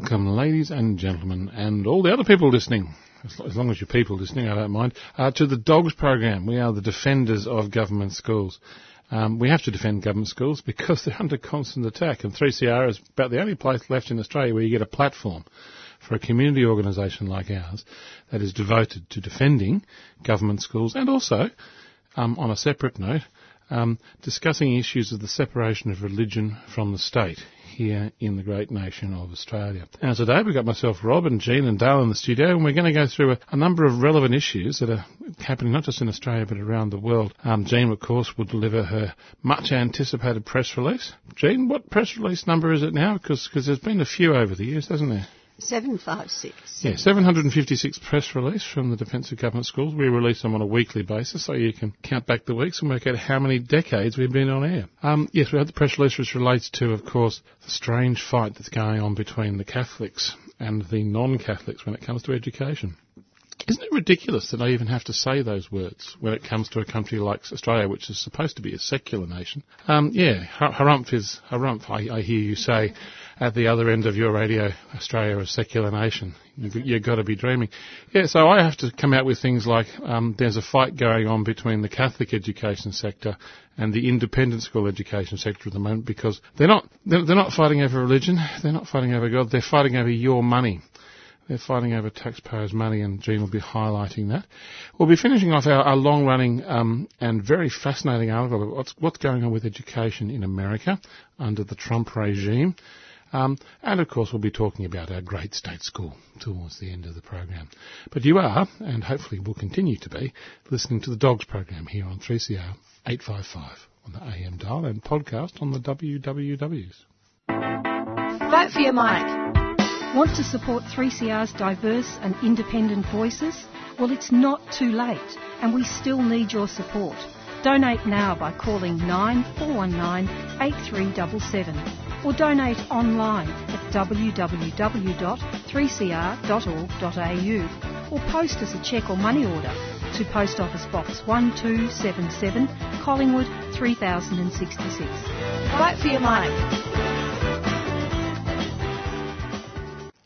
Welcome, ladies and gentlemen, and all the other people listening, as long as you're people listening, I don't mind, uh, to the DOGS program. We are the defenders of government schools. Um, we have to defend government schools because they're under constant attack, and 3CR is about the only place left in Australia where you get a platform for a community organisation like ours that is devoted to defending government schools and also, um, on a separate note, um, discussing issues of the separation of religion from the state here in the great nation of Australia. Now today we've got myself, Rob and Jean and Dale in the studio and we're going to go through a, a number of relevant issues that are happening not just in Australia but around the world. Um, Jean, of course, will deliver her much anticipated press release. Jean, what press release number is it now? Because there's been a few over the years, hasn't there? 756. Yeah, 756 press release from the Defence of Government Schools. We release them on a weekly basis so you can count back the weeks and work out how many decades we've been on air. Um, yes, we had the press release which relates to, of course, the strange fight that's going on between the Catholics and the non-Catholics when it comes to education. Isn't it ridiculous that I even have to say those words when it comes to a country like Australia, which is supposed to be a secular nation? Um, yeah, harumph is harumph. I, I hear you say at the other end of your radio, Australia a secular nation. You've, you've, got to be dreaming. Yeah, so I have to come out with things like um, there's a fight going on between the Catholic education sector and the independent school education sector at the moment because they're not they're, they're not fighting over religion, they're not fighting over God, they're fighting over your money. They're fighting over taxpayers' money, and Jean will be highlighting that. We'll be finishing off our, our long-running um, and very fascinating article about what's, what's going on with education in America under the Trump regime. Um, and of course, we'll be talking about our great state school towards the end of the program. But you are, and hopefully will continue to be, listening to the DOGS program here on 3CR 855 on the AM dial and podcast on the WWWs. Vote for your mic. Want to support 3CR's diverse and independent voices? Well, it's not too late, and we still need your support. Donate now by calling 9419 8377 or donate online at www.3cr.org.au or post us a cheque or money order to Post Office Box 1277, Collingwood 3066. Vote for your mic.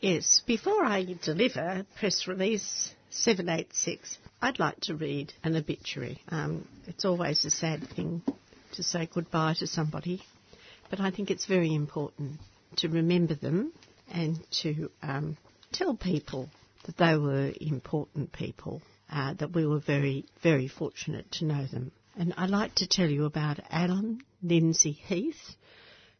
Yes, before I deliver press release 786, I'd like to read an obituary. Um, it's always a sad thing to say goodbye to somebody but I think it's very important to remember them and to um, tell people that they were important people, uh, that we were very, very fortunate to know them. And I'd like to tell you about Alan Lindsay Heath,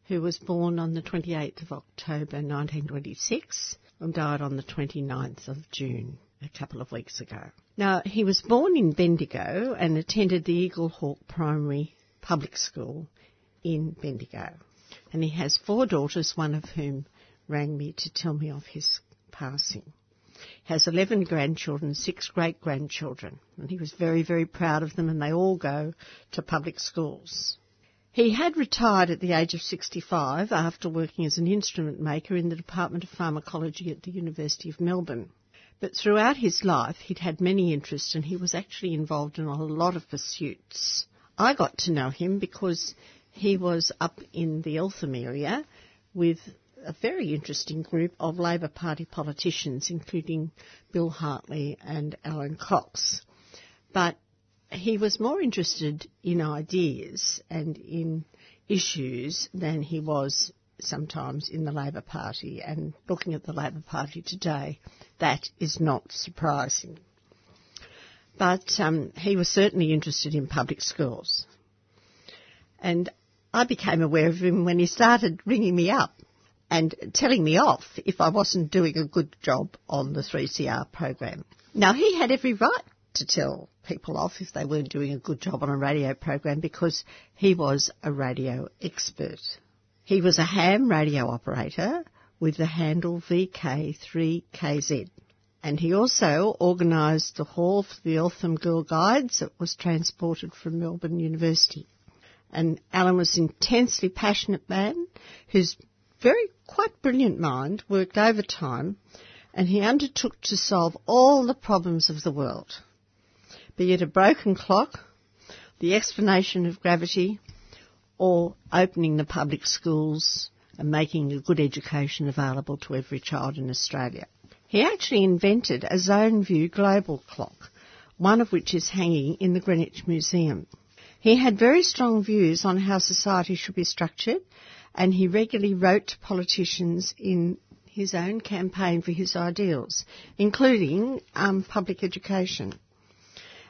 who was born on the 28th of October 1926 and died on the 29th of June a couple of weeks ago. Now, he was born in Bendigo and attended the Eaglehawk Primary Public School in Bendigo. And he has four daughters, one of whom rang me to tell me of his passing. He has 11 grandchildren, six great grandchildren, and he was very, very proud of them, and they all go to public schools. He had retired at the age of 65 after working as an instrument maker in the Department of Pharmacology at the University of Melbourne. But throughout his life, he'd had many interests and he was actually involved in a lot of pursuits. I got to know him because he was up in the Eltham area with a very interesting group of Labor Party politicians, including Bill Hartley and Alan Cox. But he was more interested in ideas and in issues than he was sometimes in the Labor Party, and looking at the Labor Party today, that is not surprising. But um, he was certainly interested in public schools. And I became aware of him when he started ringing me up and telling me off if I wasn't doing a good job on the 3CR program. Now, he had every right to tell people off if they weren't doing a good job on a radio program because he was a radio expert. He was a ham radio operator with the handle VK3KZ. And he also organised the hall for the Eltham Girl Guides that was transported from Melbourne University. And Alan was an intensely passionate man whose very quite brilliant mind worked overtime and he undertook to solve all the problems of the world be it a broken clock, the explanation of gravity, or opening the public schools and making a good education available to every child in Australia. He actually invented a zone view global clock, one of which is hanging in the Greenwich Museum. He had very strong views on how society should be structured, and he regularly wrote to politicians in his own campaign for his ideals, including um, public education.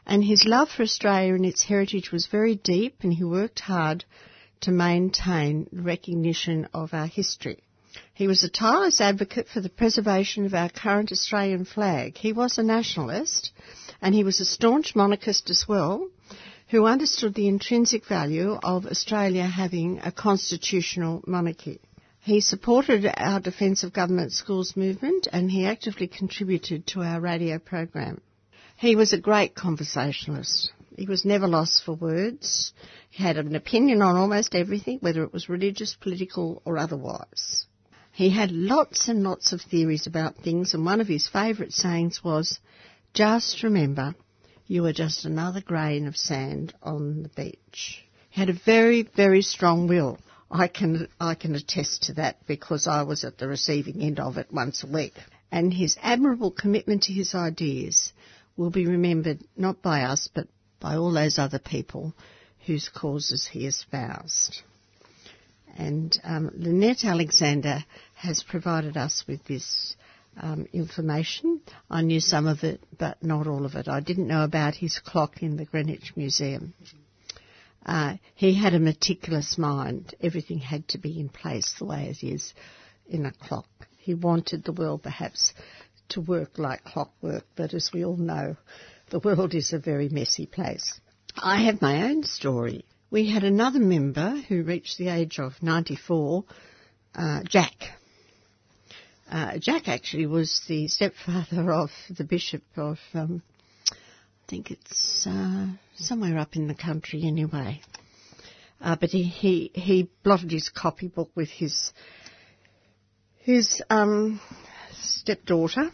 And his love for Australia and its heritage was very deep, and he worked hard to maintain recognition of our history. He was a tireless advocate for the preservation of our current Australian flag. He was a nationalist, and he was a staunch monarchist as well, who understood the intrinsic value of Australia having a constitutional monarchy. He supported our Defence of Government Schools movement and he actively contributed to our radio program. He was a great conversationalist. He was never lost for words. He had an opinion on almost everything, whether it was religious, political, or otherwise. He had lots and lots of theories about things, and one of his favourite sayings was, Just remember, you are just another grain of sand on the beach. He had a very, very strong will. I can, I can attest to that because I was at the receiving end of it once a week. And his admirable commitment to his ideas will be remembered not by us but by all those other people whose causes he espoused. And um, Lynette Alexander has provided us with this um, information. I knew some of it, but not all of it. I didn't know about his clock in the Greenwich Museum. Uh, he had a meticulous mind. Everything had to be in place the way it is in a clock. He wanted the world perhaps to work like clockwork, but as we all know, the world is a very messy place. I have my own story. We had another member who reached the age of 94, uh, Jack. Uh, Jack actually was the stepfather of the Bishop of, um, I think it's uh, somewhere up in the country anyway. Uh, but he, he, he blotted his copybook with his his um, stepdaughter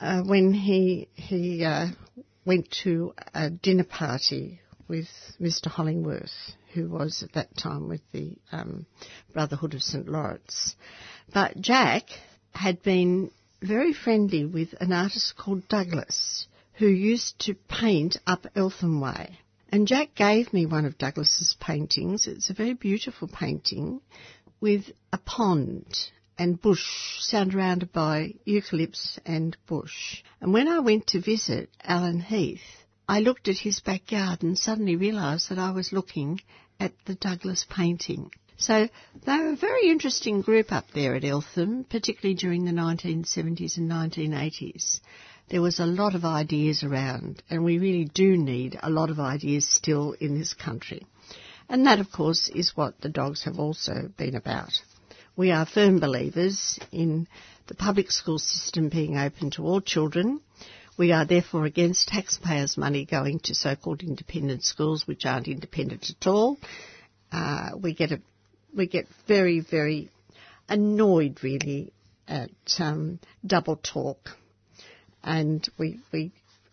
uh, when he he uh, went to a dinner party with Mr. Hollingworth, who was at that time with the um, Brotherhood of St Laurence. But Jack had been very friendly with an artist called Douglas, who used to paint up Eltham Way. And Jack gave me one of Douglas's paintings. It's a very beautiful painting with a pond and bush surrounded by eucalypts and bush. And when I went to visit Alan Heath, I looked at his backyard and suddenly realised that I was looking at the Douglas painting. So they were a very interesting group up there at Eltham, particularly during the 1970s and 1980s. There was a lot of ideas around, and we really do need a lot of ideas still in this country. And that, of course, is what the dogs have also been about. We are firm believers in the public school system being open to all children. We are therefore against taxpayers' money going to so-called independent schools, which aren't independent at all. Uh, we get a, we get very, very annoyed really at um, double talk, and we we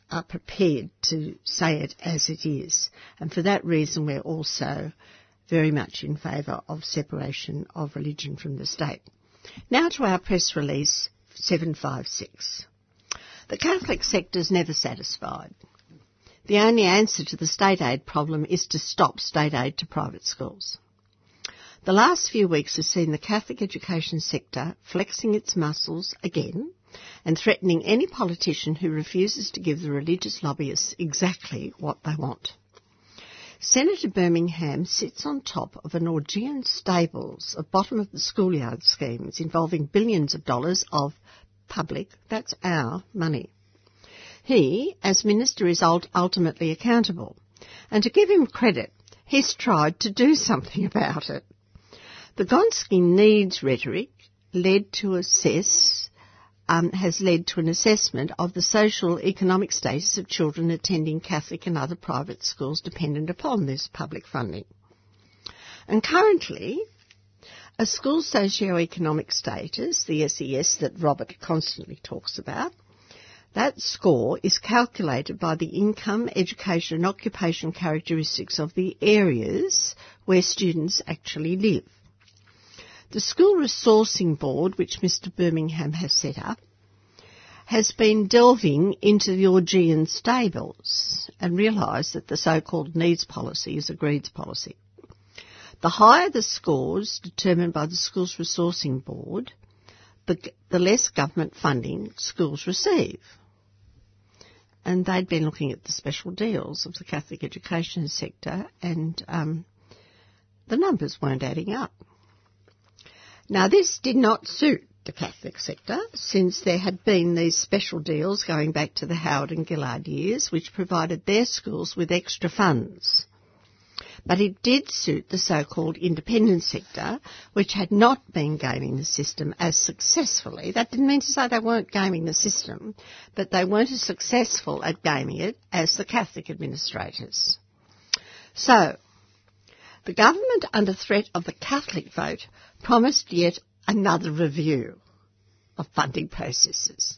are prepared to say it as it is. And for that reason, we're also very much in favour of separation of religion from the state. Now to our press release 756. The Catholic sector is never satisfied. The only answer to the state aid problem is to stop state aid to private schools. The last few weeks have seen the Catholic education sector flexing its muscles again and threatening any politician who refuses to give the religious lobbyists exactly what they want. Senator Birmingham sits on top of an Augean stables of bottom of the schoolyard schemes involving billions of dollars of public, that's our money. He, as minister, is ultimately accountable. And to give him credit, he's tried to do something about it. The Gonski needs rhetoric led to assess, um, has led to an assessment of the social economic status of children attending Catholic and other private schools dependent upon this public funding. And currently, a school's socio-economic status, the SES that Robert constantly talks about, that score is calculated by the income, education and occupation characteristics of the areas where students actually live. The School Resourcing Board, which Mr Birmingham has set up, has been delving into the Augean stables and realised that the so-called needs policy is a greeds policy. The higher the scores determined by the Schools Resourcing Board, the, the less government funding schools receive. And they'd been looking at the special deals of the Catholic education sector and um, the numbers weren't adding up. Now, this did not suit the Catholic sector, since there had been these special deals going back to the Howard and Gillard years, which provided their schools with extra funds. But it did suit the so-called independent sector, which had not been gaming the system as successfully. That didn't mean to say they weren't gaming the system, but they weren't as successful at gaming it as the Catholic administrators. So, the government, under threat of the Catholic vote, promised yet another review of funding processes.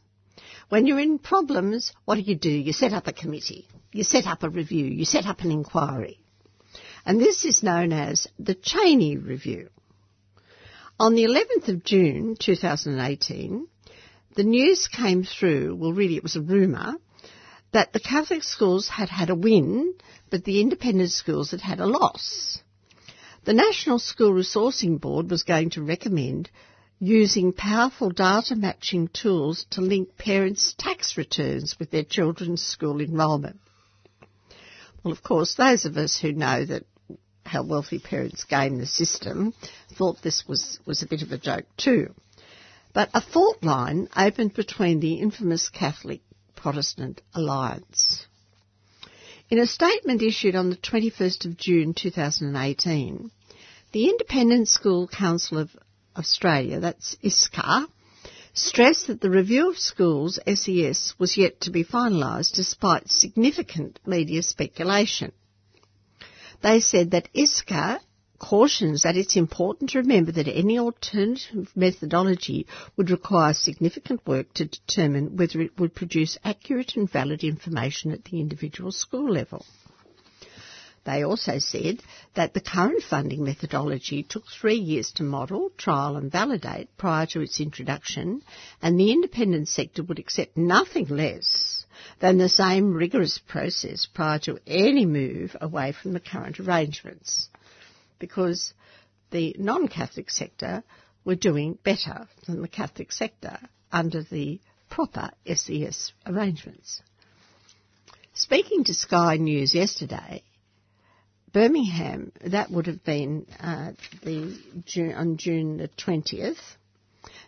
When you're in problems, what do you do? You set up a committee. You set up a review. You set up an inquiry. And this is known as the Chaney Review. On the 11th of June 2018, the news came through, well really it was a rumour, that the Catholic schools had had a win, but the independent schools had had a loss. The National School Resourcing Board was going to recommend using powerful data matching tools to link parents' tax returns with their children's school enrolment. Well, of course, those of us who know that how wealthy parents game the system thought this was, was a bit of a joke too. But a fault line opened between the infamous Catholic Protestant alliance. In a statement issued on the 21st of June 2018, the Independent School Council of Australia, that's ISCA, stressed that the review of schools, SES, was yet to be finalised despite significant media speculation. They said that ISCA cautions that it's important to remember that any alternative methodology would require significant work to determine whether it would produce accurate and valid information at the individual school level. They also said that the current funding methodology took three years to model, trial and validate prior to its introduction, and the independent sector would accept nothing less than the same rigorous process prior to any move away from the current arrangements. Because the non-Catholic sector were doing better than the Catholic sector under the proper SES arrangements. Speaking to Sky News yesterday, Birmingham, that would have been uh, the June, on June the 20th.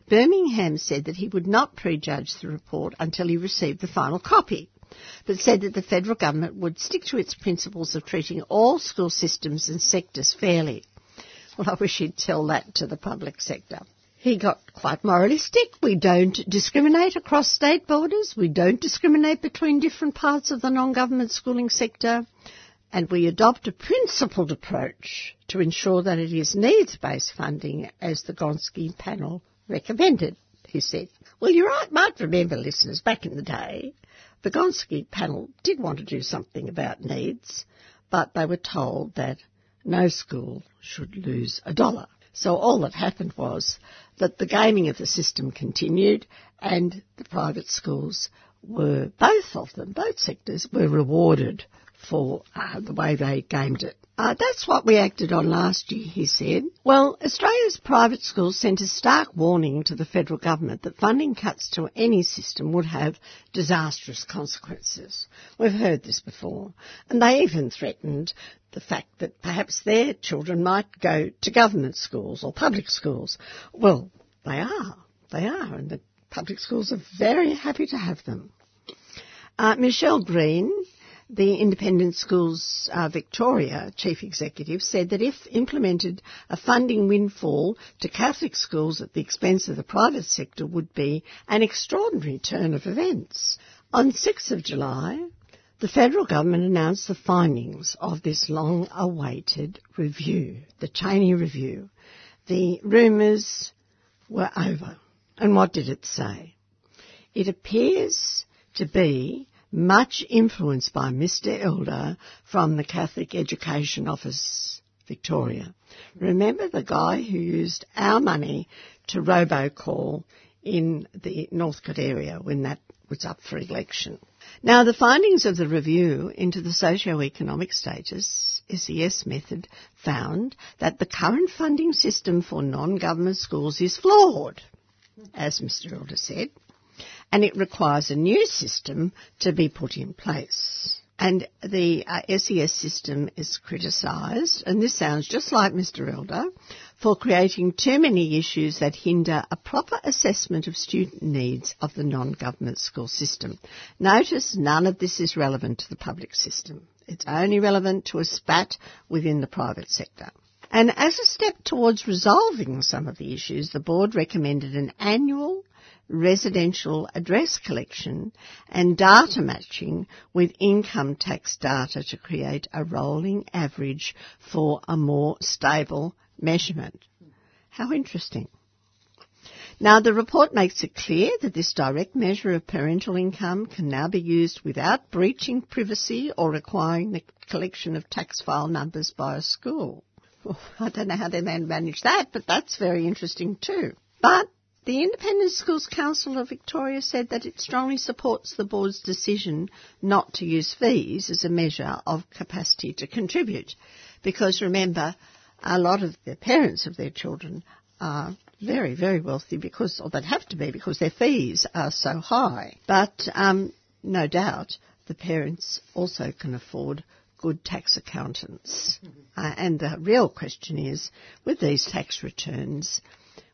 Birmingham said that he would not prejudge the report until he received the final copy, but said that the federal government would stick to its principles of treating all school systems and sectors fairly. Well, I wish he'd tell that to the public sector. He got quite moralistic. We don't discriminate across state borders. We don't discriminate between different parts of the non-government schooling sector and we adopt a principled approach to ensure that it is needs-based funding as the Gonski panel recommended, he said. Well, you might remember, listeners, back in the day, the Gonski panel did want to do something about needs, but they were told that no school should lose a dollar. So all that happened was that the gaming of the system continued and the private schools were, both of them, both sectors, were rewarded for uh, the way they gamed it. Uh, that's what we acted on last year, he said. Well, Australia's private schools sent a stark warning to the federal government that funding cuts to any system would have disastrous consequences. We've heard this before. And they even threatened the fact that perhaps their children might go to government schools or public schools. Well, they are. They are. And the public schools are very happy to have them. Uh, Michelle Green, the Independent Schools uh, Victoria chief executive said that if implemented, a funding windfall to Catholic schools at the expense of the private sector would be an extraordinary turn of events. On 6th of July, the federal government announced the findings of this long-awaited review, the Chaney Review. The rumours were over. And what did it say? It appears to be much influenced by Mr. Elder from the Catholic Education Office, Victoria. Remember the guy who used our money to robocall in the Northcote area when that was up for election. Now, the findings of the review into the socio-economic status SES method found that the current funding system for non-government schools is flawed, as Mr. Elder said and it requires a new system to be put in place. And the uh, SES system is criticised, and this sounds just like Mr. Elder, for creating too many issues that hinder a proper assessment of student needs of the non-government school system. Notice none of this is relevant to the public system. It's only relevant to a spat within the private sector. And as a step towards resolving some of the issues, the board recommended an annual residential address collection and data matching with income tax data to create a rolling average for a more stable measurement. How interesting. Now, the report makes it clear that this direct measure of parental income can now be used without breaching privacy or requiring the collection of tax file numbers by a school. Well, I don't know how they manage that, but that's very interesting too. But the Independent Schools Council of Victoria said that it strongly supports the board's decision not to use fees as a measure of capacity to contribute. Because remember, a lot of the parents of their children are very, very wealthy because, or they'd have to be because their fees are so high. But um, no doubt the parents also can afford good tax accountants. Uh, and the real question is, with these tax returns,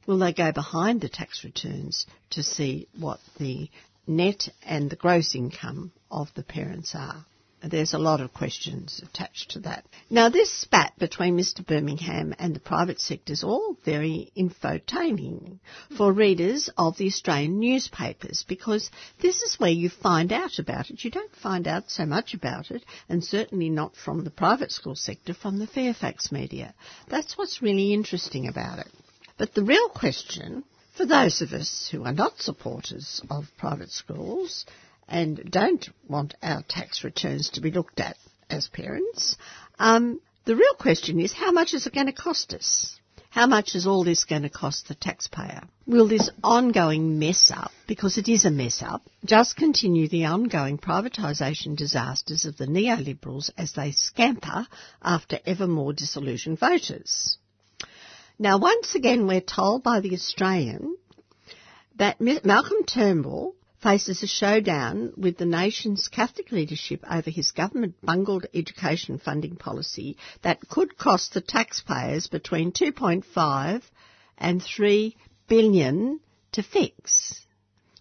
will they go behind the tax returns to see what the net and the gross income of the parents are? There's a lot of questions attached to that. Now, this spat between Mr. Birmingham and the private sector is all very infotaining for readers of the Australian newspapers because this is where you find out about it. You don't find out so much about it, and certainly not from the private school sector, from the Fairfax media. That's what's really interesting about it. But the real question for those of us who are not supporters of private schools and don't want our tax returns to be looked at as parents, um, the real question is how much is it going to cost us? How much is all this going to cost the taxpayer? Will this ongoing mess up, because it is a mess up, just continue the ongoing privatisation disasters of the neoliberals as they scamper after ever more disillusioned voters? Now, once again, we're told by the Australian that Malcolm Turnbull faces a showdown with the nation's Catholic leadership over his government bungled education funding policy that could cost the taxpayers between 2.5 and 3 billion to fix.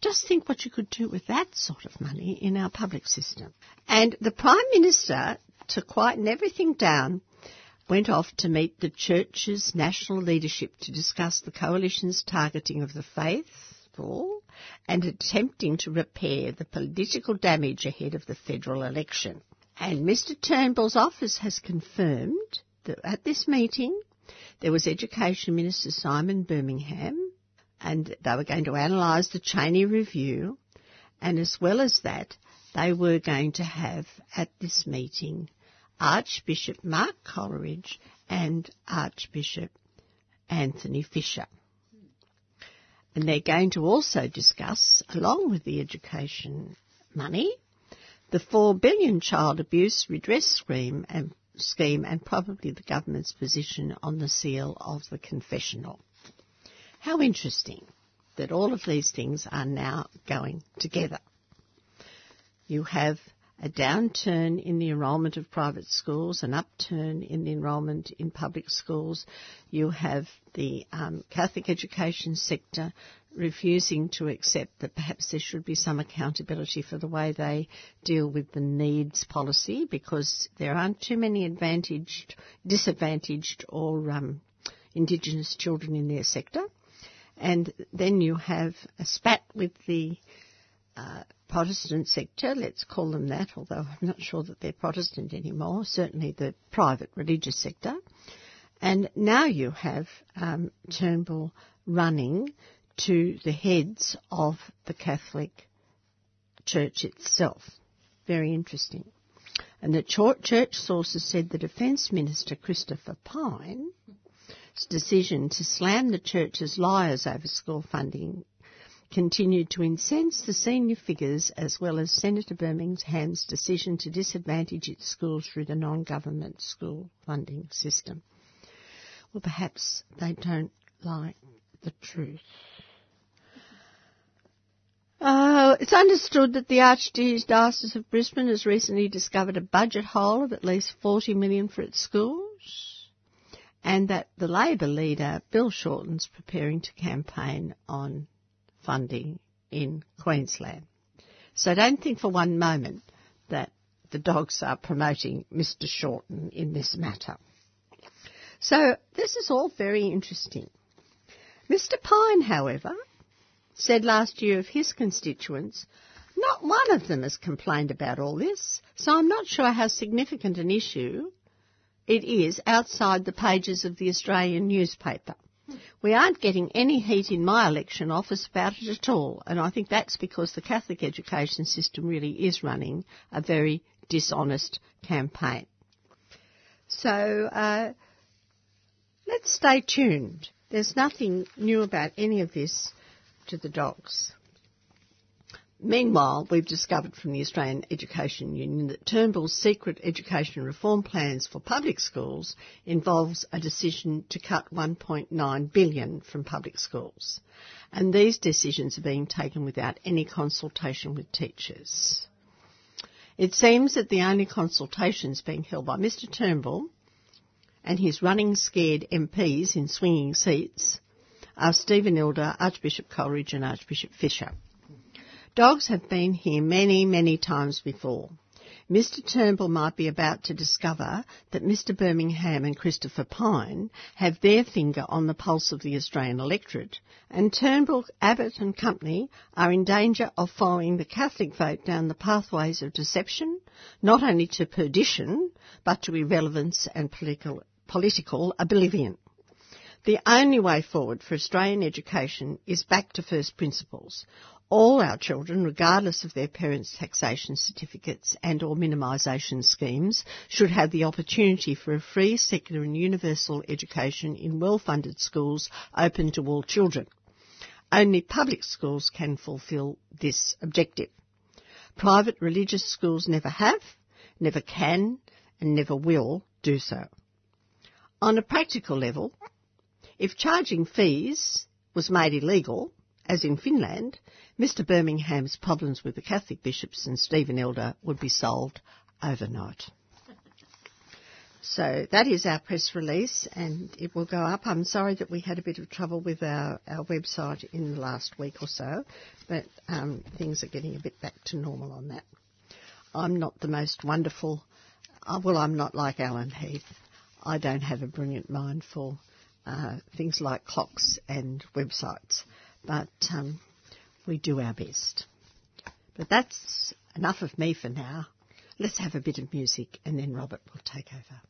Just think what you could do with that sort of money in our public system. And the Prime Minister, to quieten everything down, went off to meet the Church's national leadership to discuss the coalition's targeting of the faithful and attempting to repair the political damage ahead of the federal election. And Mr Turnbull's office has confirmed that at this meeting there was Education Minister Simon Birmingham and they were going to analyse the Chaney Review and as well as that they were going to have at this meeting Archbishop Mark Coleridge and Archbishop Anthony Fisher. And they're going to also discuss, along with the education money, the 4 billion child abuse redress scheme and, scheme and probably the government's position on the seal of the confessional. How interesting that all of these things are now going together. You have a downturn in the enrolment of private schools, an upturn in the enrolment in public schools. You have the um, Catholic education sector refusing to accept that perhaps there should be some accountability for the way they deal with the needs policy because there aren't too many advantaged, disadvantaged or um, Indigenous children in their sector. And then you have a spat with the uh, Protestant sector, let's call them that, although I'm not sure that they're Protestant anymore, certainly the private religious sector. And now you have um, Turnbull running to the heads of the Catholic Church itself. Very interesting. And the church sources said the Defence Minister Christopher Pyne's decision to slam the church's liars over school funding continued to incense the senior figures as well as Senator Birmingham's decision to disadvantage its schools through the non-government school funding system. Well, perhaps they don't like the truth. Uh, it's understood that the Archdiocese of Brisbane has recently discovered a budget hole of at least 40 million for its schools, and that the Labor leader Bill Shorten's preparing to campaign on funding in Queensland. So don't think for one moment that the dogs are promoting Mr Shorten in this matter. So this is all very interesting. Mr Pyne, however, said last year of his constituents, not one of them has complained about all this, so I'm not sure how significant an issue it is outside the pages of the Australian newspaper. We aren't getting any heat in my election office about it at all, and I think that's because the Catholic education system really is running a very dishonest campaign. So uh, let's stay tuned. There's nothing new about any of this to the dogs. Meanwhile, we've discovered from the Australian Education Union that Turnbull's secret education reform plans for public schools involves a decision to cut 1.9 billion from public schools. And these decisions are being taken without any consultation with teachers. It seems that the only consultations being held by Mr Turnbull and his running scared MPs in swinging seats are Stephen Elder, Archbishop Coleridge and Archbishop Fisher. Dogs have been here many, many times before. Mr Turnbull might be about to discover that Mr Birmingham and Christopher Pyne have their finger on the pulse of the Australian electorate, and Turnbull, Abbott and company are in danger of following the Catholic vote down the pathways of deception, not only to perdition, but to irrelevance and political, political oblivion. The only way forward for Australian education is back to first principles, all our children, regardless of their parents' taxation certificates and or minimisation schemes, should have the opportunity for a free, secular and universal education in well-funded schools open to all children. Only public schools can fulfil this objective. Private religious schools never have, never can and never will do so. On a practical level, if charging fees was made illegal, as in Finland, Mr Birmingham's problems with the Catholic bishops and Stephen Elder would be solved overnight. So that is our press release and it will go up. I'm sorry that we had a bit of trouble with our, our website in the last week or so, but um, things are getting a bit back to normal on that. I'm not the most wonderful, uh, well, I'm not like Alan Heath. I don't have a brilliant mind for uh, things like clocks and websites, but um, we do our best. But that's enough of me for now. Let's have a bit of music and then Robert will take over.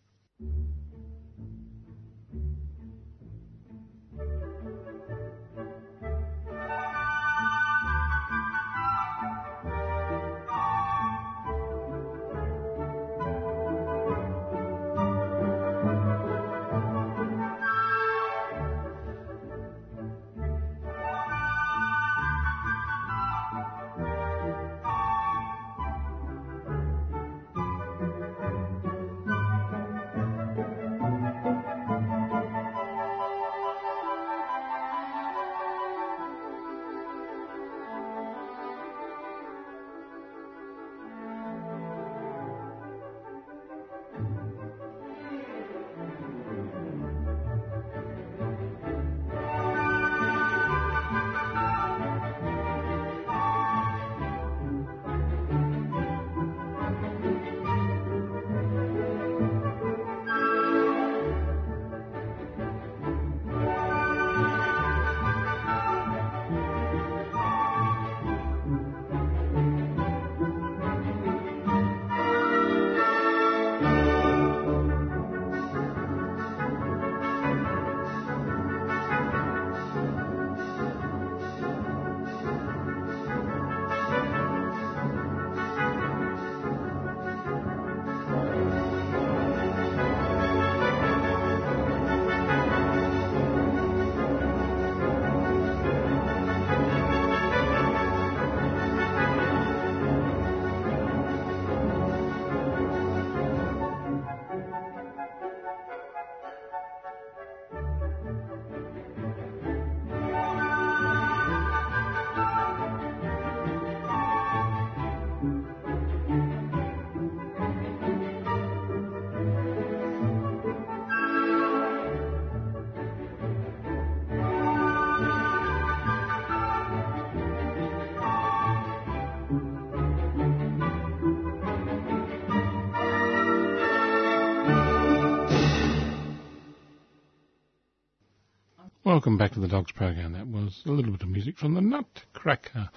Welcome back to the Dogs program. That was a little bit of music from the Nutcracker.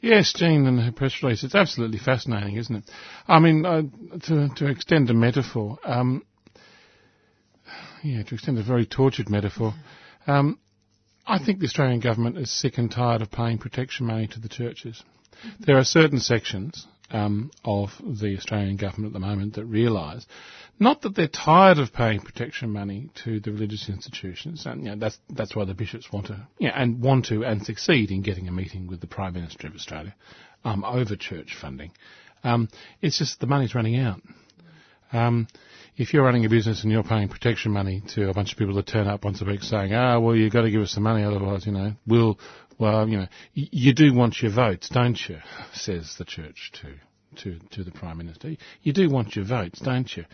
Yes, Jean and her press release. It's absolutely fascinating, isn't it? I mean, uh, to, to extend a metaphor, um, yeah, to extend a very tortured metaphor, um, I think the Australian government is sick and tired of paying protection money to the churches. There are certain sections um, of the Australian government at the moment that realise not that they're tired of paying protection money to the religious institutions, and you know, that's that's why the bishops want to, yeah, and want to and succeed in getting a meeting with the Prime Minister of Australia um, over church funding. Um, it's just the money's running out. Um, if you're running a business and you're paying protection money to a bunch of people that turn up once a week saying, ah, well, you've got to give us some money, otherwise, you know, we'll, well, you know, you do want your votes, don't you? Says the church to, to, to the Prime Minister. You do want your votes, don't you?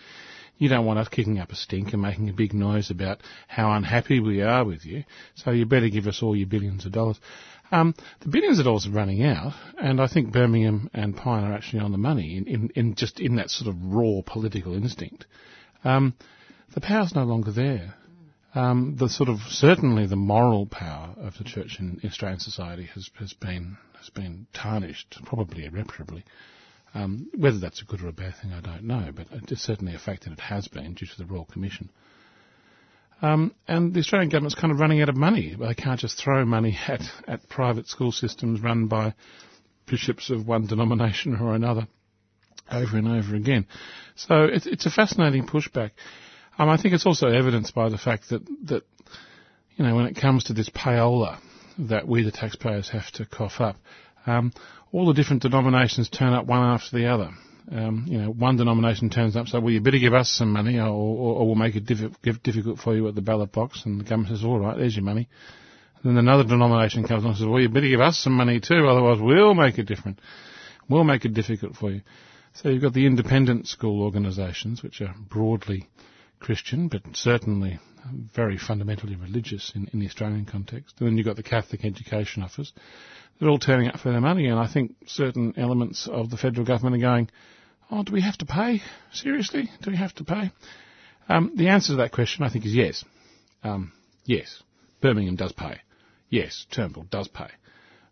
You don't want us kicking up a stink and making a big noise about how unhappy we are with you, so you better give us all your billions of dollars. Um, the billions of dollars are running out, and I think Birmingham and Pyne are actually on the money in, in, in just in that sort of raw political instinct. Um, the power's no longer there. Um, the sort of certainly the moral power of the church in Australian society has has been has been tarnished, probably irreparably. Um, whether that's a good or a bad thing, I don't know, but it's certainly a fact that it has been due to the Royal Commission. Um, and the Australian government's kind of running out of money. They can't just throw money at, at private school systems run by bishops of one denomination or another over and over again. So it's, it's a fascinating pushback. Um, I think it's also evidenced by the fact that, that, you know, when it comes to this payola that we the taxpayers have to cough up, um, all the different denominations turn up one after the other. Um, you know, one denomination turns up, so well, you better give us some money, or, or, or we'll make it diff- difficult for you at the ballot box. And the government says, all right, there's your money. And then another denomination comes along and says, well, you better give us some money too, otherwise we'll make it different. We'll make it difficult for you. So you've got the independent school organisations, which are broadly Christian, but certainly very fundamentally religious in, in the Australian context. And then you've got the Catholic Education Office. They're all turning up for their money, and I think certain elements of the federal government are going, oh, do we have to pay? Seriously? Do we have to pay? Um, the answer to that question, I think, is yes. Um, yes. Birmingham does pay. Yes, Turnbull does pay.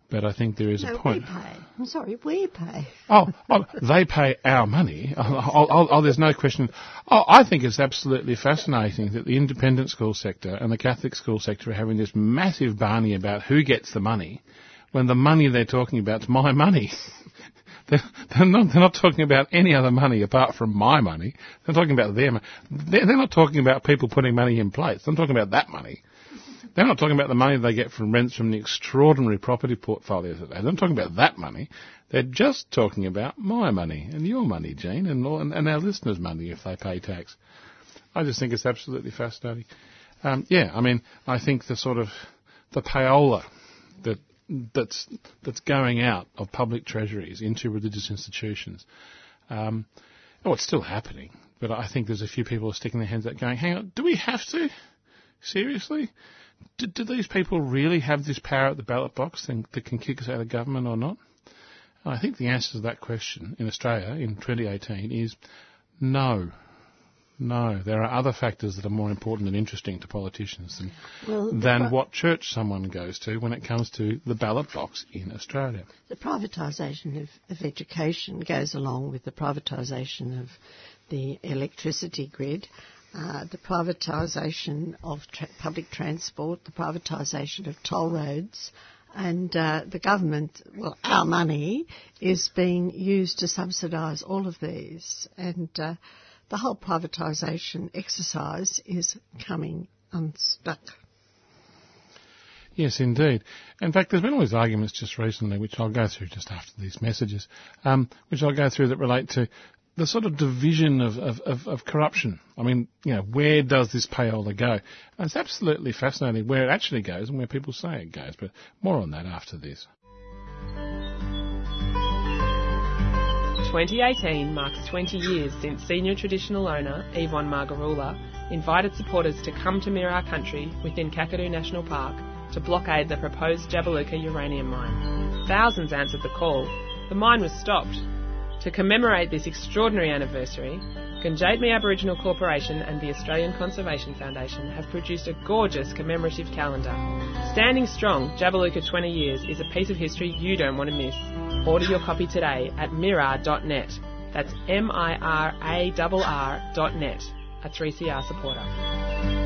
But I think there is no, a point. We pay. I'm sorry, we pay. Oh, oh they pay our money. Oh, oh, oh, oh, there's no question. Oh, I think it's absolutely fascinating that the independent school sector and the Catholic school sector are having this massive barney about who gets the money, when the money they're talking about is my money. they're, they're, not, they're not talking about any other money apart from my money. They're talking about their money. They're, they're not talking about people putting money in place. I'm talking about that money. They're not talking about the money they get from rents from the extraordinary property portfolios that they have. They're not talking about that money. They're just talking about my money and your money, all, and, and our listeners' money if they pay tax. I just think it's absolutely fascinating. Um, yeah, I mean, I think the sort of the payola that that's that's going out of public treasuries into religious institutions. Um, oh, it's still happening, but I think there's a few people sticking their hands out, going, "Hang on, do we have to? Seriously? Do, do these people really have this power at the ballot box that can kick us out of government or not?" And I think the answer to that question in Australia in 2018 is no. No, there are other factors that are more important and interesting to politicians than, Well, than what church someone goes to when it comes to the ballot box in Australia. The privatisation of, of education goes along with the privatisation of the electricity grid, uh, the privatisation of tra- public transport, the privatisation of toll roads, and uh, the government, well, our money is being used to subsidise all of these, and uh, the whole privatisation exercise is coming unstuck. Yes, indeed. In fact, there's been all these arguments just recently, which I'll go through just after these messages, um, which I'll go through that relate to the sort of division of, of, of, of corruption. I mean, you know, where does this payola go? And it's absolutely fascinating where it actually goes and where people say it goes, but more on that after this. 2018 marks 20 years since senior traditional owner Yvonne Margarula invited supporters to come to Mirarr Country within Kakadu National Park to blockade the proposed Jabiluka uranium mine. Thousands answered the call. The mine was stopped. To commemorate this extraordinary anniversary, Gundjeihmi Aboriginal Corporation and the Australian Conservation Foundation have produced a gorgeous commemorative calendar. Standing Strong, Jabiluka 20 Years is a piece of history you don't want to miss. Order your copy today at mirarr.net. That's M-I-R-A-R-R dot net, a 3CR supporter.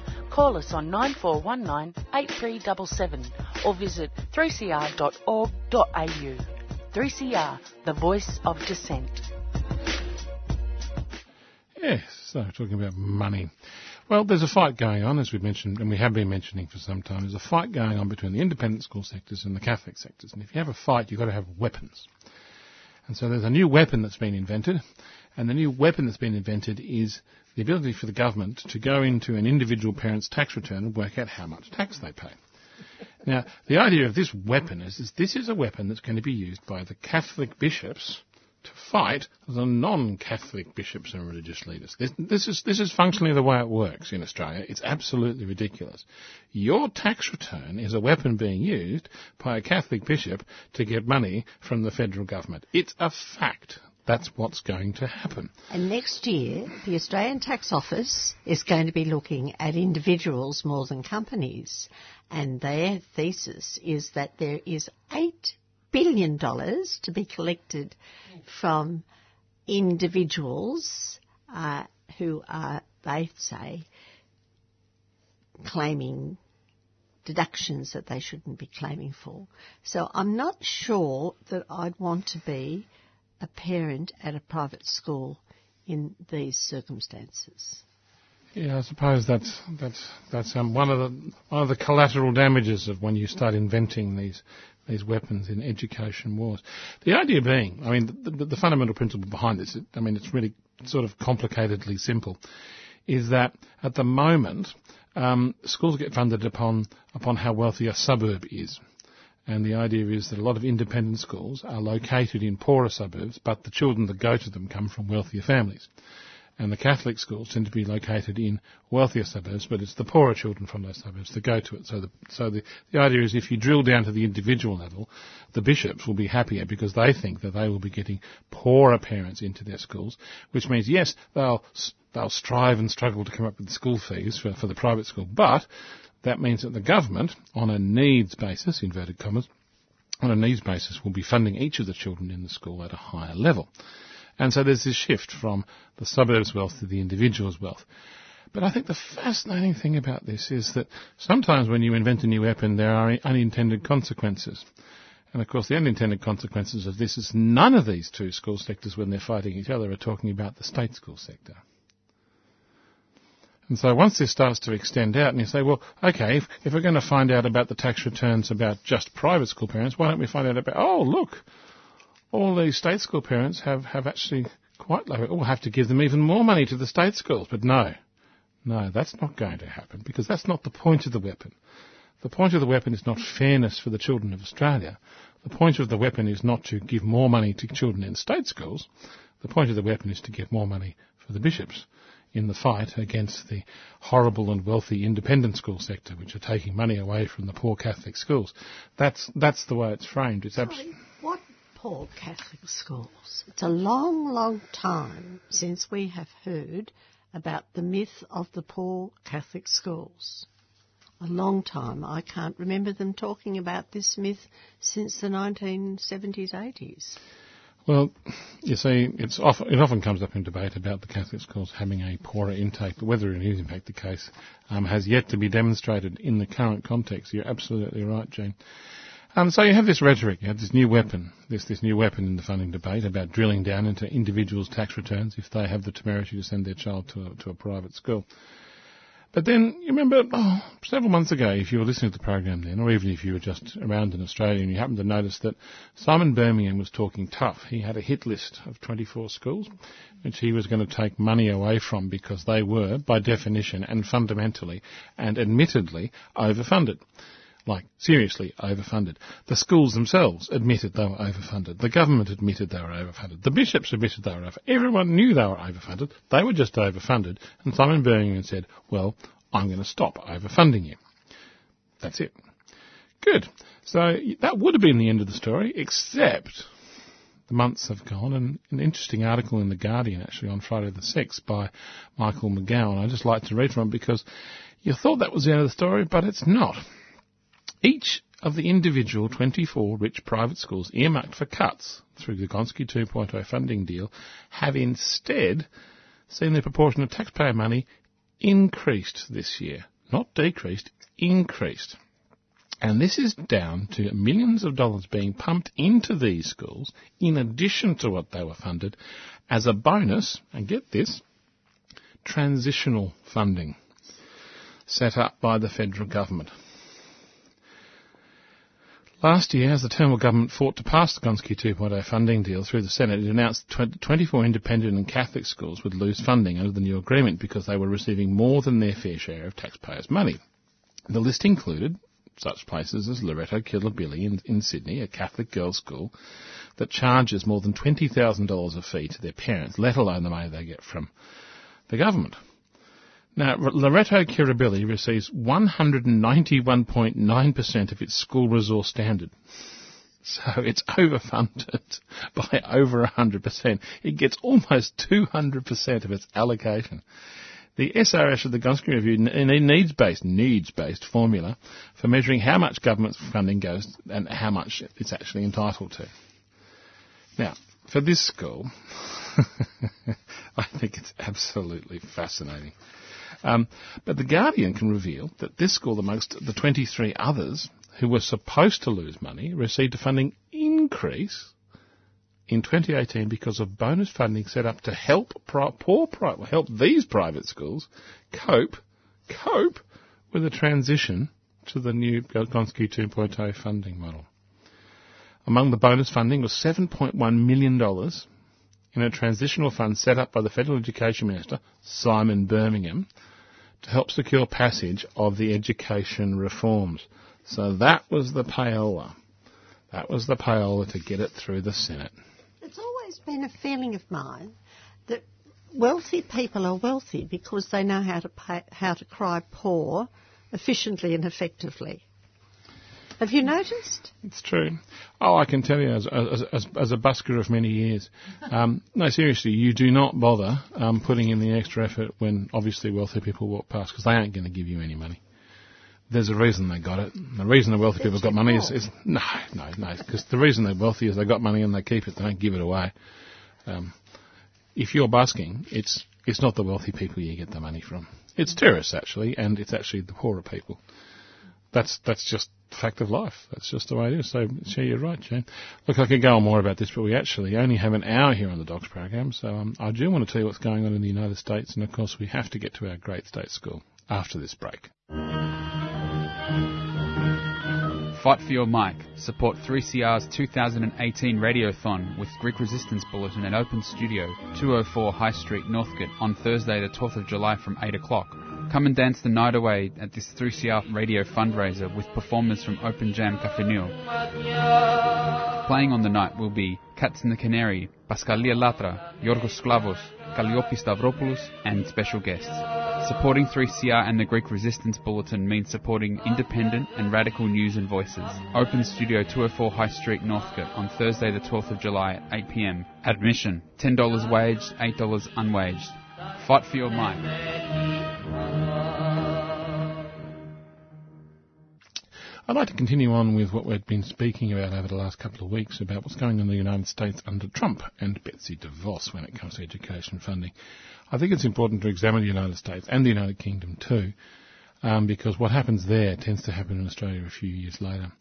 Call us on 9419 8377 or visit 3cr.org.au. 3CR, the voice of dissent. Yes, so talking about money. Well, there's a fight going on, as we've mentioned, and we have been mentioning for some time. There's a fight going on between the independent school sectors and the Catholic sectors. And if you have a fight, you've got to have weapons. And so there's a new weapon that's been invented, and the new weapon that's been invented is the ability for the government to go into an individual parent's tax return and work out how much tax they pay. Now, the idea of this weapon is, is this is a weapon that's going to be used by the Catholic bishops to fight the non-Catholic bishops and religious leaders. This, this, is, this is functionally the way it works in Australia. It's absolutely ridiculous. Your tax return is a weapon being used by a Catholic bishop to get money from the federal government. It's a fact. That's what's going to happen. And next year, the Australian Tax Office is going to be looking at individuals more than companies. And their thesis is that there is $8 billion to be collected from individuals uh, who are, they say, claiming deductions that they shouldn't be claiming for. So I'm not sure that I'd want to be a parent at a private school in these circumstances. Yeah, I suppose that's that's that's um, one of the one of the collateral damages of when you start inventing these these weapons in education wars. The idea being, I mean, the, the, the fundamental principle behind this, I mean, it's really sort of complicatedly simple, is that at the moment um, schools get funded upon upon how wealthy a suburb is. And the idea is that a lot of independent schools are located in poorer suburbs, but the children that go to them come from wealthier families. And the Catholic schools tend to be located in wealthier suburbs, but it's the poorer children from those suburbs that go to it. So the, so the, the idea is if you drill down to the individual level, the bishops will be happier because they think that they will be getting poorer parents into their schools, which means yes, they'll, they'll strive and struggle to come up with school fees for, for the private school, but that means that the government, on a needs basis, inverted commas, on a needs basis, will be funding each of the children in the school at a higher level. And so there's this shift from the suburbs wealth to the individual's wealth. But I think the fascinating thing about this is that sometimes when you invent a new weapon, there are unintended consequences. And of course, the unintended consequences of this is none of these two school sectors, when they're fighting each other, are talking about the state school sector. And so once this starts to extend out and you say, well, okay, if, if we're going to find out about the tax returns about just private school parents, why don't we find out about, oh, look, all these state school parents have, have actually quite low, oh, we'll have to give them even more money to the state schools. But no, no, that's not going to happen because that's not the point of the weapon. The point of the weapon is not fairness for the children of Australia. The point of the weapon is not to give more money to children in state schools. The point of the weapon is to give more money for the bishops in the fight against the horrible and wealthy independent school sector, which are taking money away from the poor Catholic schools. That's that's the way it's framed. It's Sorry, what poor Catholic schools? It's a long, long time since we have heard about the myth of the poor Catholic schools. A long time. I can't remember them talking about this myth since the 1970s, 80s. Well, you see, it's often, it often comes up in debate about the Catholic schools having a poorer intake, but whether it is in fact the case um, has yet to be demonstrated in the current context. You're absolutely right, Jane. Um, so you have this rhetoric, you have this new weapon, this this new weapon in the funding debate about drilling down into individuals' tax returns if they have the temerity to send their child to a, to a private school. But then, you remember, oh, several months ago, if you were listening to the program then, or even if you were just around in Australia and you happened to notice that Simon Birmingham was talking tough, he had a hit list of 24 schools, which he was going to take money away from because they were, by definition and fundamentally and admittedly, overfunded. Like, seriously overfunded. The schools themselves admitted they were overfunded. The government admitted they were overfunded. The bishops admitted they were overfunded. Everyone knew they were overfunded. They were just overfunded. And Simon Birmingham said, well, I'm going to stop overfunding you. That's it. Good. So that would have been the end of the story, except the months have gone, and an interesting article in The Guardian actually on Friday the 6th by Michael McGowan. I just like to read from it because you thought that was the end of the story, but it's not. Each of the individual 24 rich private schools earmarked for cuts through the Gonski 2.0 funding deal have instead seen their proportion of taxpayer money increased this year. Not decreased, increased. And this is down to millions of dollars being pumped into these schools in addition to what they were funded as a bonus, and get this, transitional funding set up by the federal government. Last year, as the Turnbull government fought to pass the Gonski 2.0 funding deal through the Senate, it announced 24 independent and Catholic schools would lose funding under the new agreement because they were receiving more than their fair share of taxpayers' money. The list included such places as Loreto Kirribilli in, in Sydney, a Catholic girls' school that charges more than $20,000 a fee to their parents, let alone the money they get from the government. Now, Loreto Kirribilli receives 191.9% of its school resource standard. So it's overfunded by over 100%. It gets almost 200% of its allocation. The SRS of the Gonski Review needs-based, needs-based formula for measuring how much government funding goes and how much it's actually entitled to. Now, for this school, I think it's absolutely fascinating. Um, but The Guardian can reveal that this school, amongst the 23 others who were supposed to lose money, received a funding increase in 2018 because of bonus funding set up to help pri- poor pri- help these private schools cope cope with the transition to the new Gonski 2.0 funding model. Among the bonus funding was $7.1 million in a transitional fund set up by the Federal Education Minister, Simon Birmingham, to help secure passage of the education reforms. So that was the payola. That was the payola to get it through the Senate. It's always been a feeling of mine that wealthy people are wealthy because they know how to pay, how to cry poor efficiently and effectively. Have you noticed? It's true. Oh, I can tell you, as, as, as, as a busker of many years, um, no, seriously, you do not bother um, putting in the extra effort when obviously wealthy people walk past because they aren't going to give you any money. There's a reason they got it. The reason the wealthy people got money is, is no, no, no, because the reason they're wealthy is they got money and they keep it. They don't give it away. Um, if you're busking, it's it's not the wealthy people you get the money from. It's tourists actually, and it's actually the poorer people. That's that's just fact of life. That's just the way it is. So, sure, you're right, Jane. Look, I could go on more about this, but we actually only have an hour here on the Dogs program, so um, I do want to tell you what's going on in the United States, and of course, we have to get to our great state school after this break. Fight for your mic. Support 3CR's 2018 Radiothon with Greek Resistance Bulletin at Open Studio, 204 High Street, Northcote, on Thursday, the 12th of July from 8 o'clock. Come and dance the night away at this 3CR radio fundraiser with performers from Open Jam Cafe Neo. Playing on the night will be Cats in the Canary, Pascalia Latra, Yorgos Sklavos, Calliope Stavropoulos, and special guests. Supporting 3CR and the Greek Resistance Bulletin means supporting independent and radical news and voices. Open Studio 204 High Street, Northcote on Thursday the 12th of July at 8pm. Admission $10 waged, $8 unwaged. Fight for your mic. I'd like to continue on with what we've been speaking about over the last couple of weeks about what's going on in the United States under Trump and Betsy DeVos when it comes to education funding. I think it's important to examine the United States and the United Kingdom too, um, because what happens there tends to happen in Australia a few years later.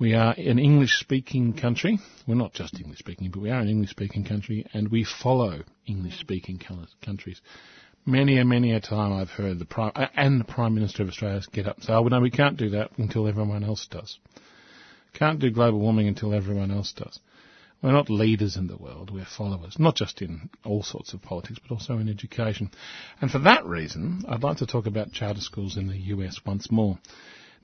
We are an English speaking country. We're not just English speaking, but we are an English speaking country and we follow English speaking countries. Many and many a time I've heard the Prime, and the Prime Minister of Australia get up and say, oh, well, no, we can't do that until everyone else does. Can't do global warming until everyone else does. We're not leaders in the world, we're followers, not just in all sorts of politics, but also in education. And for that reason, I'd like to talk about charter schools in the US once more.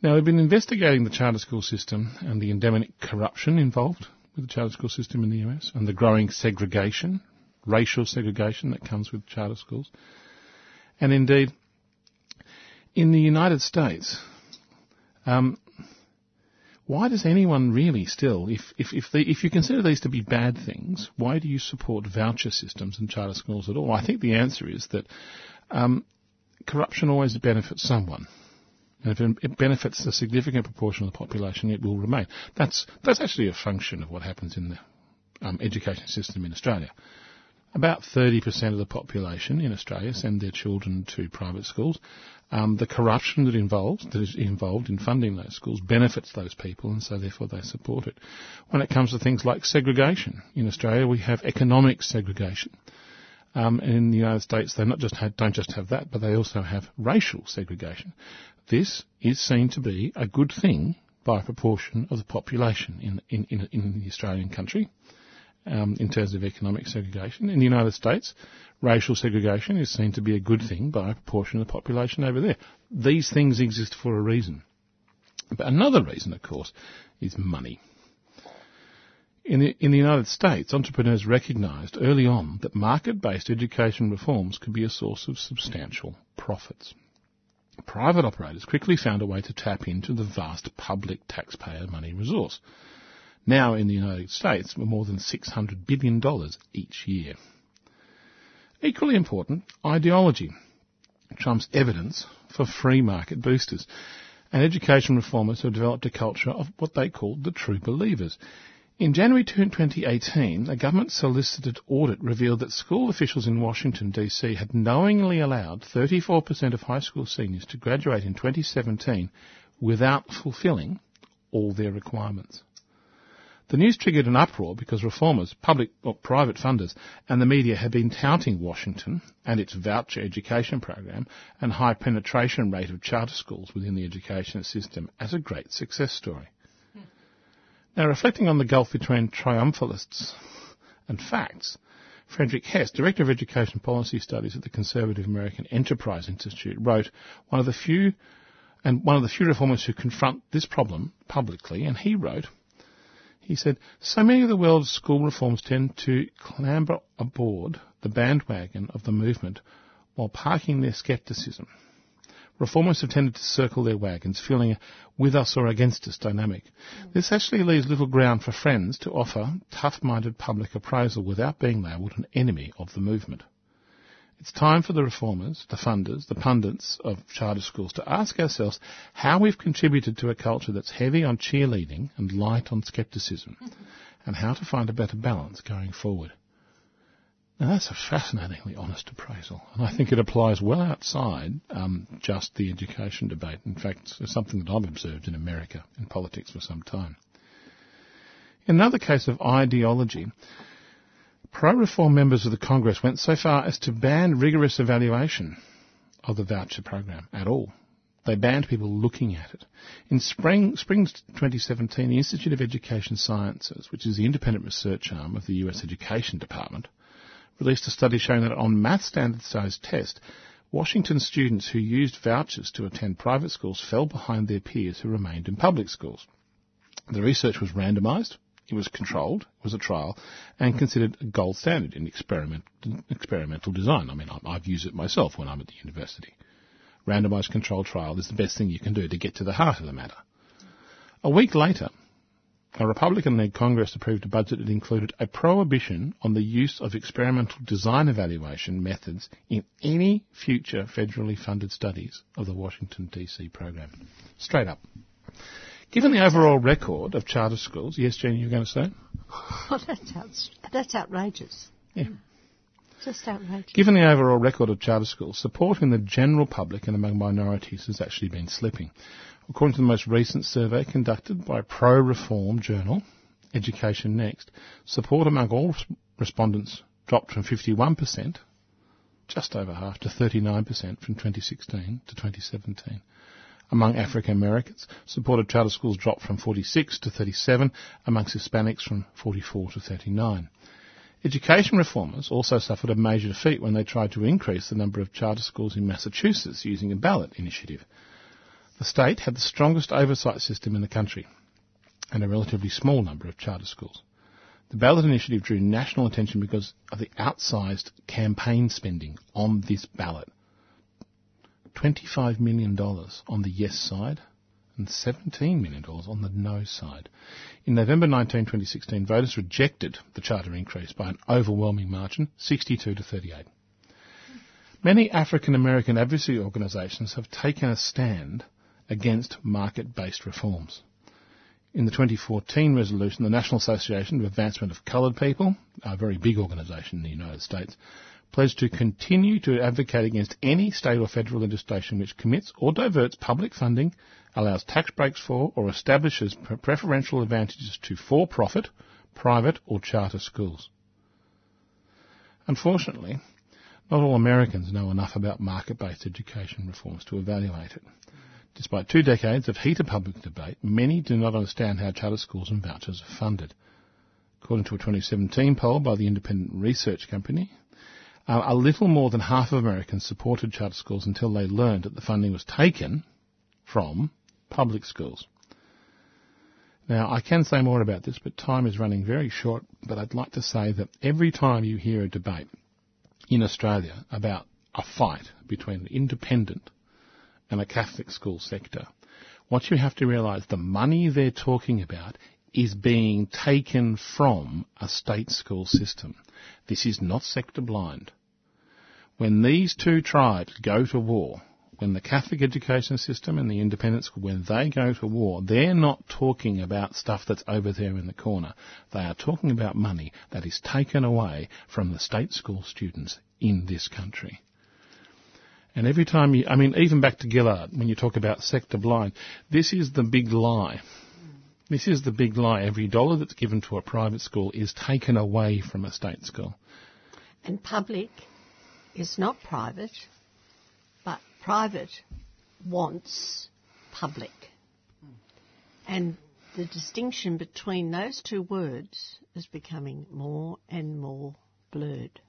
Now, we've been investigating the charter school system and the endemic corruption involved with the charter school system in the US and the growing segregation, racial segregation that comes with charter schools. And indeed, in the United States, um, why does anyone really still, if, if, if, if you consider these to be bad things, why do you support voucher systems and charter schools at all? I think the answer is that um, corruption always benefits someone. And if it benefits a significant proportion of the population, it will remain. That's, that's actually a function of what happens in the um, education system in Australia. About 30% of the population in Australia send their children to private schools. Um, the corruption that involves that is involved in funding those schools benefits those people, and so therefore they support it. When it comes to things like segregation in Australia, we have economic segregation. Um, and in the United States, they not just have, don't just have that, but they also have racial segregation. This is seen to be a good thing by a proportion of the population in, in, in, in the Australian country um, in terms of economic segregation. In the United States, racial segregation is seen to be a good thing by a proportion of the population over there. These things exist for a reason. But another reason, of course, is money. In the, in the United States, entrepreneurs recognised early on that market-based education reforms could be a source of substantial profits. Private operators quickly found a way to tap into the vast public taxpayer money resource now in the United States were more than $600 billion each year. Equally important, ideology trumps evidence for free market boosters. And education reformers have developed a culture of what they called the true believers. In January 2018, a government solicited audit revealed that school officials in Washington DC had knowingly allowed 34% of high school seniors to graduate in 2017 without fulfilling all their requirements. The news triggered an uproar because reformers, public or private funders, and the media had been touting Washington and its voucher education program and high penetration rate of charter schools within the education system as a great success story. Now, reflecting on the gulf between triumphalists and facts, Frederick Hess, Director of Education Policy Studies at the Conservative American Enterprise Institute, wrote, one of the few and one of the few reformers who confront this problem publicly, and he wrote, he said, so many of the world's school reforms tend to clamber aboard the bandwagon of the movement while parking their scepticism. Reformers have tended to circle their wagons, feeling a with us or against us dynamic. This actually leaves little ground for friends to offer tough-minded public appraisal without being labelled an enemy of the movement. It's time for the reformers, the funders, the pundits of charter schools to ask ourselves how we've contributed to a culture that's heavy on cheerleading and light on scepticism, and how to find a better balance going forward. Now that's a fascinatingly honest appraisal, and I think it applies well outside um, just the education debate. In fact, it's something that I've observed in America in politics for some time. In another case of ideology, Pro-reform members of the Congress went so far as to ban rigorous evaluation of the voucher program at all. They banned people looking at it. In spring, spring 2017, the Institute of Education Sciences, which is the independent research arm of the US Education Department, released a study showing that on math standardized tests, Washington students who used vouchers to attend private schools fell behind their peers who remained in public schools. The research was randomized, it was controlled, it was a trial, and considered a gold standard in experiment, experimental design. I mean, I've used it myself when I'm at the university. Randomized controlled trial is the best thing you can do to get to the heart of the matter. A week later, a Republican-led Congress approved a budget that included a prohibition on the use of experimental design evaluation methods in any future federally funded studies of the Washington DC program. Straight up. Given the overall record of charter schools, yes, Jenny, you were going to say? Well, that's, outs- that's outrageous. Yeah. Just outrageous. Given the overall record of charter schools, support in the general public and among minorities has actually been slipping. According to the most recent survey conducted by pro-reform journal, Education Next, support among all respondents dropped from 51% just over half to 39% from 2016 to 2017. Among African Americans, supported charter schools dropped from 46 to 37, amongst Hispanics from 44 to 39. Education reformers also suffered a major defeat when they tried to increase the number of charter schools in Massachusetts using a ballot initiative. The state had the strongest oversight system in the country and a relatively small number of charter schools. The ballot initiative drew national attention because of the outsized campaign spending on this ballot. $25 million on the yes side and $17 million on the no side. In November 19, 2016, voters rejected the charter increase by an overwhelming margin, 62 to 38. Many African American advocacy organisations have taken a stand against market-based reforms. In the 2014 resolution, the National Association of Advancement of Coloured People, a very big organisation in the United States, pledged to continue to advocate against any state or federal legislation which commits or diverts public funding, allows tax breaks for, or establishes preferential advantages to for-profit, private or charter schools. Unfortunately, not all Americans know enough about market-based education reforms to evaluate it. Despite two decades of heated public debate, many do not understand how charter schools and vouchers are funded. According to a 2017 poll by the independent research company, uh, a little more than half of Americans supported charter schools until they learned that the funding was taken from public schools. Now, I can say more about this, but time is running very short. But I'd like to say that every time you hear a debate in Australia about a fight between an independent and a Catholic school sector, what you have to realise, the money they're talking about is being taken from a state school system. This is not sector blind. When these two tribes go to war, when the Catholic education system and the independent school, when they go to war, they're not talking about stuff that's over there in the corner. They are talking about money that is taken away from the state school students in this country. And every time you, I mean, even back to Gillard, when you talk about sector blind, this is the big lie. This is the big lie. Every dollar that's given to a private school is taken away from a state school. And public is not private, but private wants public. And the distinction between those two words is becoming more and more blurred.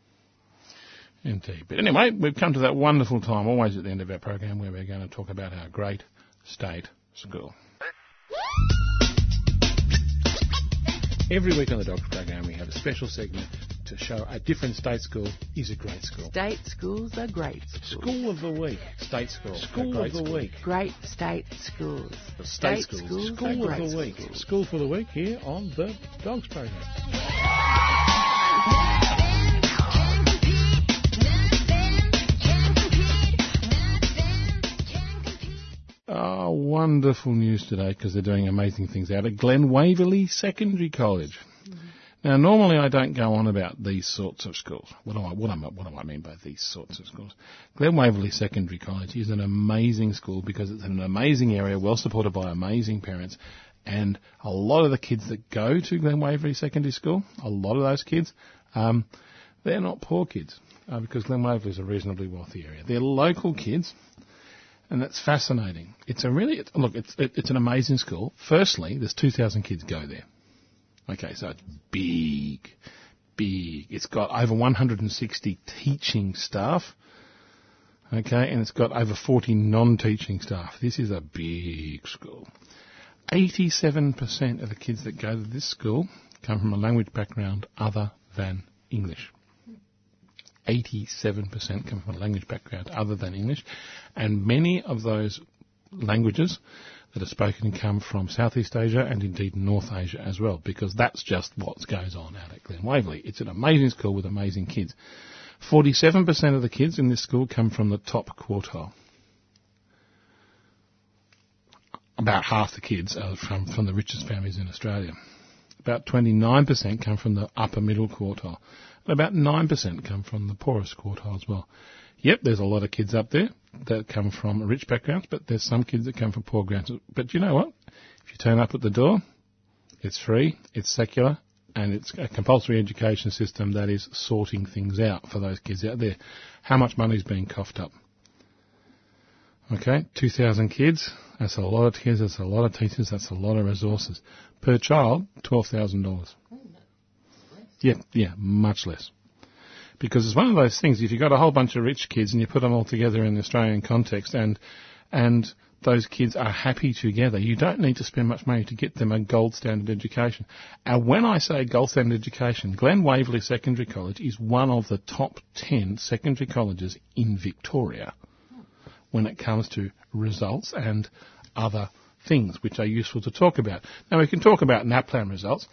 Indeed. But anyway, we've come to that wonderful time, always at the end of our program, where we're going to talk about our great state school. Every week on the Dogs program, we have a special segment to show a different state school is a great school. State schools are great schools. School of the week. State school. School of the school. week. Great state schools. The state, state schools. schools. School of the week. Schools. School for the week here on the Dogs program. Oh, wonderful news today because they're doing amazing things out at Glen Waverley Secondary College. Now, normally I don't go on about these sorts of schools. What do I, what, am, what do I mean by these sorts of schools? Glen Waverley Secondary College is an amazing school because it's in an amazing area, well supported by amazing parents, and a lot of the kids that go to Glen Waverley Secondary School, a lot of those kids, um, they're not poor kids uh, because Glen Waverley is a reasonably wealthy area. They're local kids and that's fascinating. It's a really look. It's it's an amazing school. Firstly, there's 2,000 kids go there. Okay, so it's big, big. It's got over 160 teaching staff. Okay, and it's got over 40 non-teaching staff. This is a big school. 87% of the kids that go to this school come from a language background other than English. 87% come from a language background other than English, and many of those languages that are spoken come from Southeast Asia and indeed North Asia as well, because that's just what goes on out at Glen Waverley. It's an amazing school with amazing kids. 47% of the kids in this school come from the top quartile. About half the kids are from, from the richest families in Australia. About 29% come from the upper middle quartile. About 9% come from the poorest quartile as well. Yep, there's a lot of kids up there that come from rich backgrounds, but there's some kids that come from poor backgrounds. But you know what? If you turn up at the door, it's free, it's secular, and it's a compulsory education system that is sorting things out for those kids out there. How much money is being coughed up? Okay, 2,000 kids, that's a lot of kids, that's a lot of teachers, that's a lot of resources. Per child, $12,000. Yeah, yeah, much less. Because it's one of those things, if you've got a whole bunch of rich kids and you put them all together in the Australian context and, and those kids are happy together, you don't need to spend much money to get them a gold standard education. And when I say gold standard education, Glen Waverley Secondary College is one of the top 10 secondary colleges in Victoria when it comes to results and other things which are useful to talk about. Now we can talk about NAPLAN results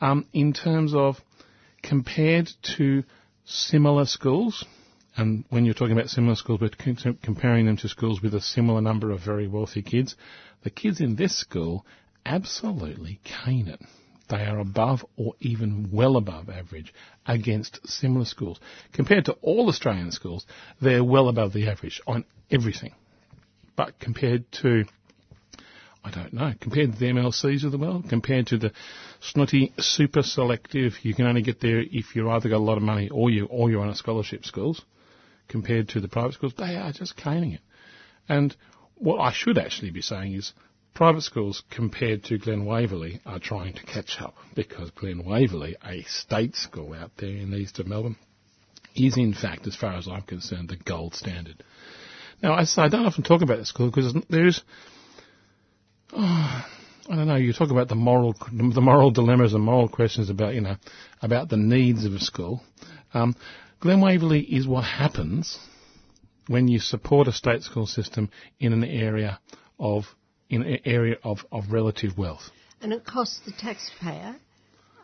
um, in terms of compared to similar schools, and when you're talking about similar schools, we're comparing them to schools with a similar number of very wealthy kids. The kids in this school absolutely cane it. They are above or even well above average against similar schools. Compared to all Australian schools, they're well above the average on everything. But compared to I don't know, compared to the MLCs of the world, compared to the snotty, super selective, you can only get there if you've either got a lot of money or you or you're on a scholarship schools, compared to the private schools, they are just caning it. And what I should actually be saying is private schools compared to Glen Waverley are trying to catch up because Glen Waverley, a state school out there in the east of Melbourne, is in fact, as far as I'm concerned, the gold standard. Now, I I don't often talk about this school because there's oh, I don't know. You talk about the moral, the moral dilemmas and moral questions about, you know, about the needs of a school. Um, Glen Waverley is what happens when you support a state school system in an area of in an area of, of relative wealth. And it costs the taxpayer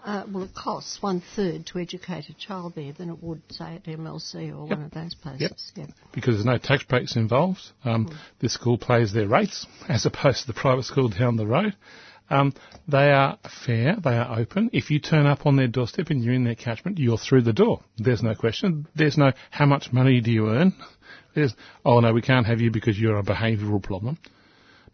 uh, well, it costs one third to educate a child there than it would, say, at MLC or yep. one of those places. Yep. yep. Because there's no tax breaks involved. Um, mm. This school pays their rates as opposed to the private school down the road. Um, they are fair, they are open. If you turn up on their doorstep and you're in their catchment, you're through the door. There's no question. There's no how much money do you earn. There's oh no, we can't have you because you're a behavioural problem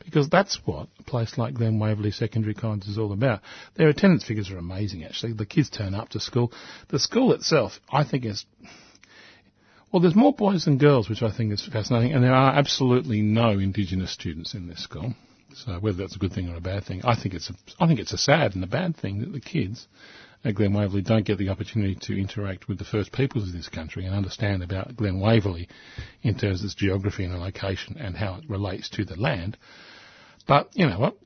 because that's what a place like Glen Waverley Secondary College is all about. Their attendance figures are amazing, actually. The kids turn up to school. The school itself, I think, is well, there's more boys than girls, which I think is fascinating, and there are absolutely no Indigenous students in this school. So whether that's a good thing or a bad thing, I think it's a, I think it's a sad and a bad thing that the kids at Glen Waverley don't get the opportunity to interact with the first peoples of this country and understand about Glen Waverley in terms of its geography and location and how it relates to the land. But you know what?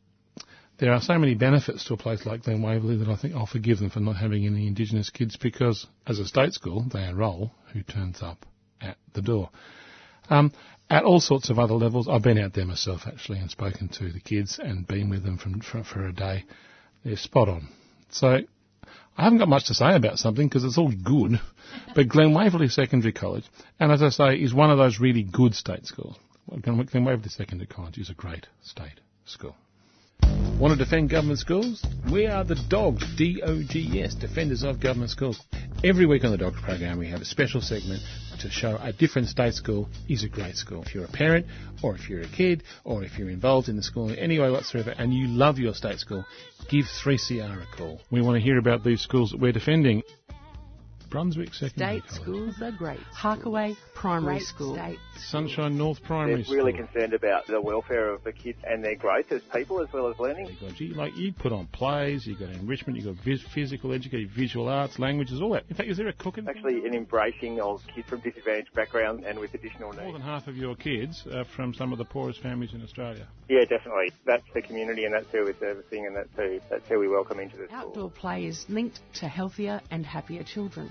There are so many benefits to a place like Glen Waverley that I think I'll forgive them for not having any Indigenous kids because, as a state school, they enrol who turns up at the door. Um, at all sorts of other levels, I've been out there myself actually and spoken to the kids and been with them from, for, for a day. They're spot on. So I haven't got much to say about something because it's all good, but Glen Waverley Secondary College, and as I say, is one of those really good state schools. Glen Waverley Secondary College is a great state school. Want to defend government schools? We are the Dogs, D-O-G-S, Defenders of Government Schools. Every week on the Dogs program we have a special segment to show a different state school is a great school. If you're a parent, or if you're a kid, or if you're involved in the school in any way whatsoever and you love your state school, give 3CR a call. We want to hear about these schools that we're defending. Brunswick Secondary State schools are great. Harkaway Primary great School. State Sunshine North Primary They're really concerned about the welfare of the kids and their growth as people as well as learning. You got, like you put on plays, you got enrichment, you got vis- physical education, visual arts, languages, all that. In fact, is there a cooking? Actually, an embracing of kids from disadvantaged backgrounds and with additional needs. More than half of your kids are from some of the poorest families in Australia. Yeah, definitely. That's the community, and that's who we're servicing, and that's who that's who we welcome into the Outdoor school. Outdoor play is linked to healthier and happier children.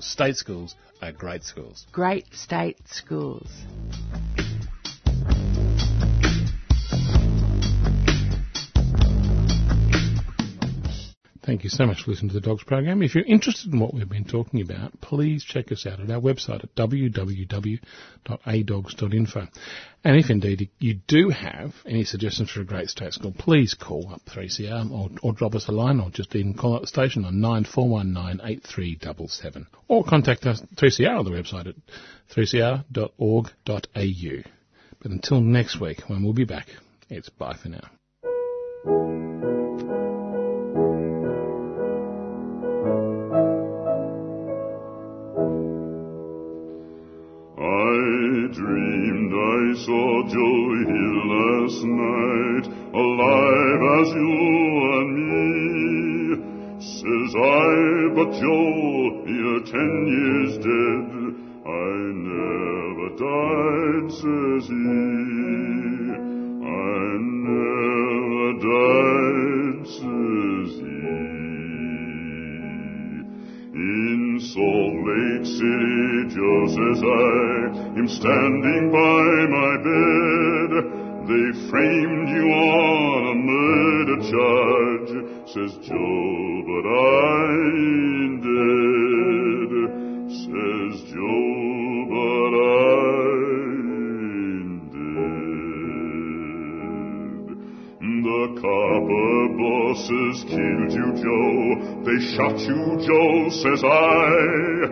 State schools are great schools. Great state schools. Thank you so much for listening to the Dogs program. If you're interested in what we've been talking about, please check us out at our website at www.adogs.info. And if indeed you do have any suggestions for a great state school, please call up 3CR or, or drop us a line or just even call up the station on 94198377 or contact us 3CR on the website at 3cr.org.au. But until next week when we'll be back, it's bye for now. Saw Joe here last night, alive as you and me. Says I, but Joe, you're ten years dead. I never died, says he. I never died, says he. In Salt Lake City, Says I, am standing by my bed. They framed you on a murder charge, says Joe, but I ain't dead. Says Joe, but I ain't dead. The copper bosses killed you, Joe. They shot you, Joe, says I.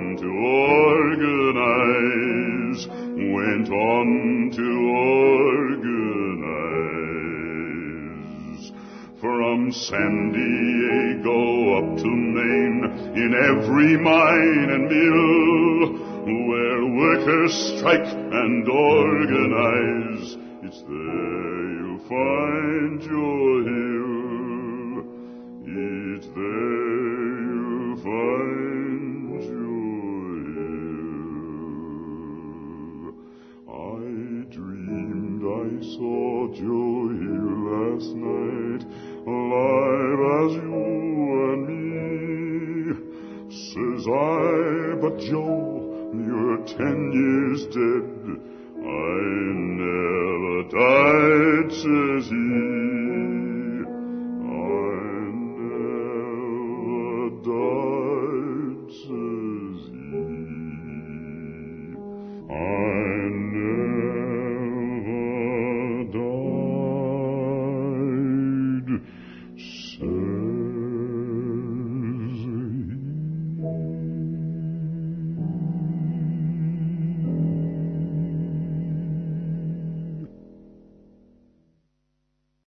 went on to organize. From San Diego up to Maine, in every mine and mill, where workers strike and organize, it's there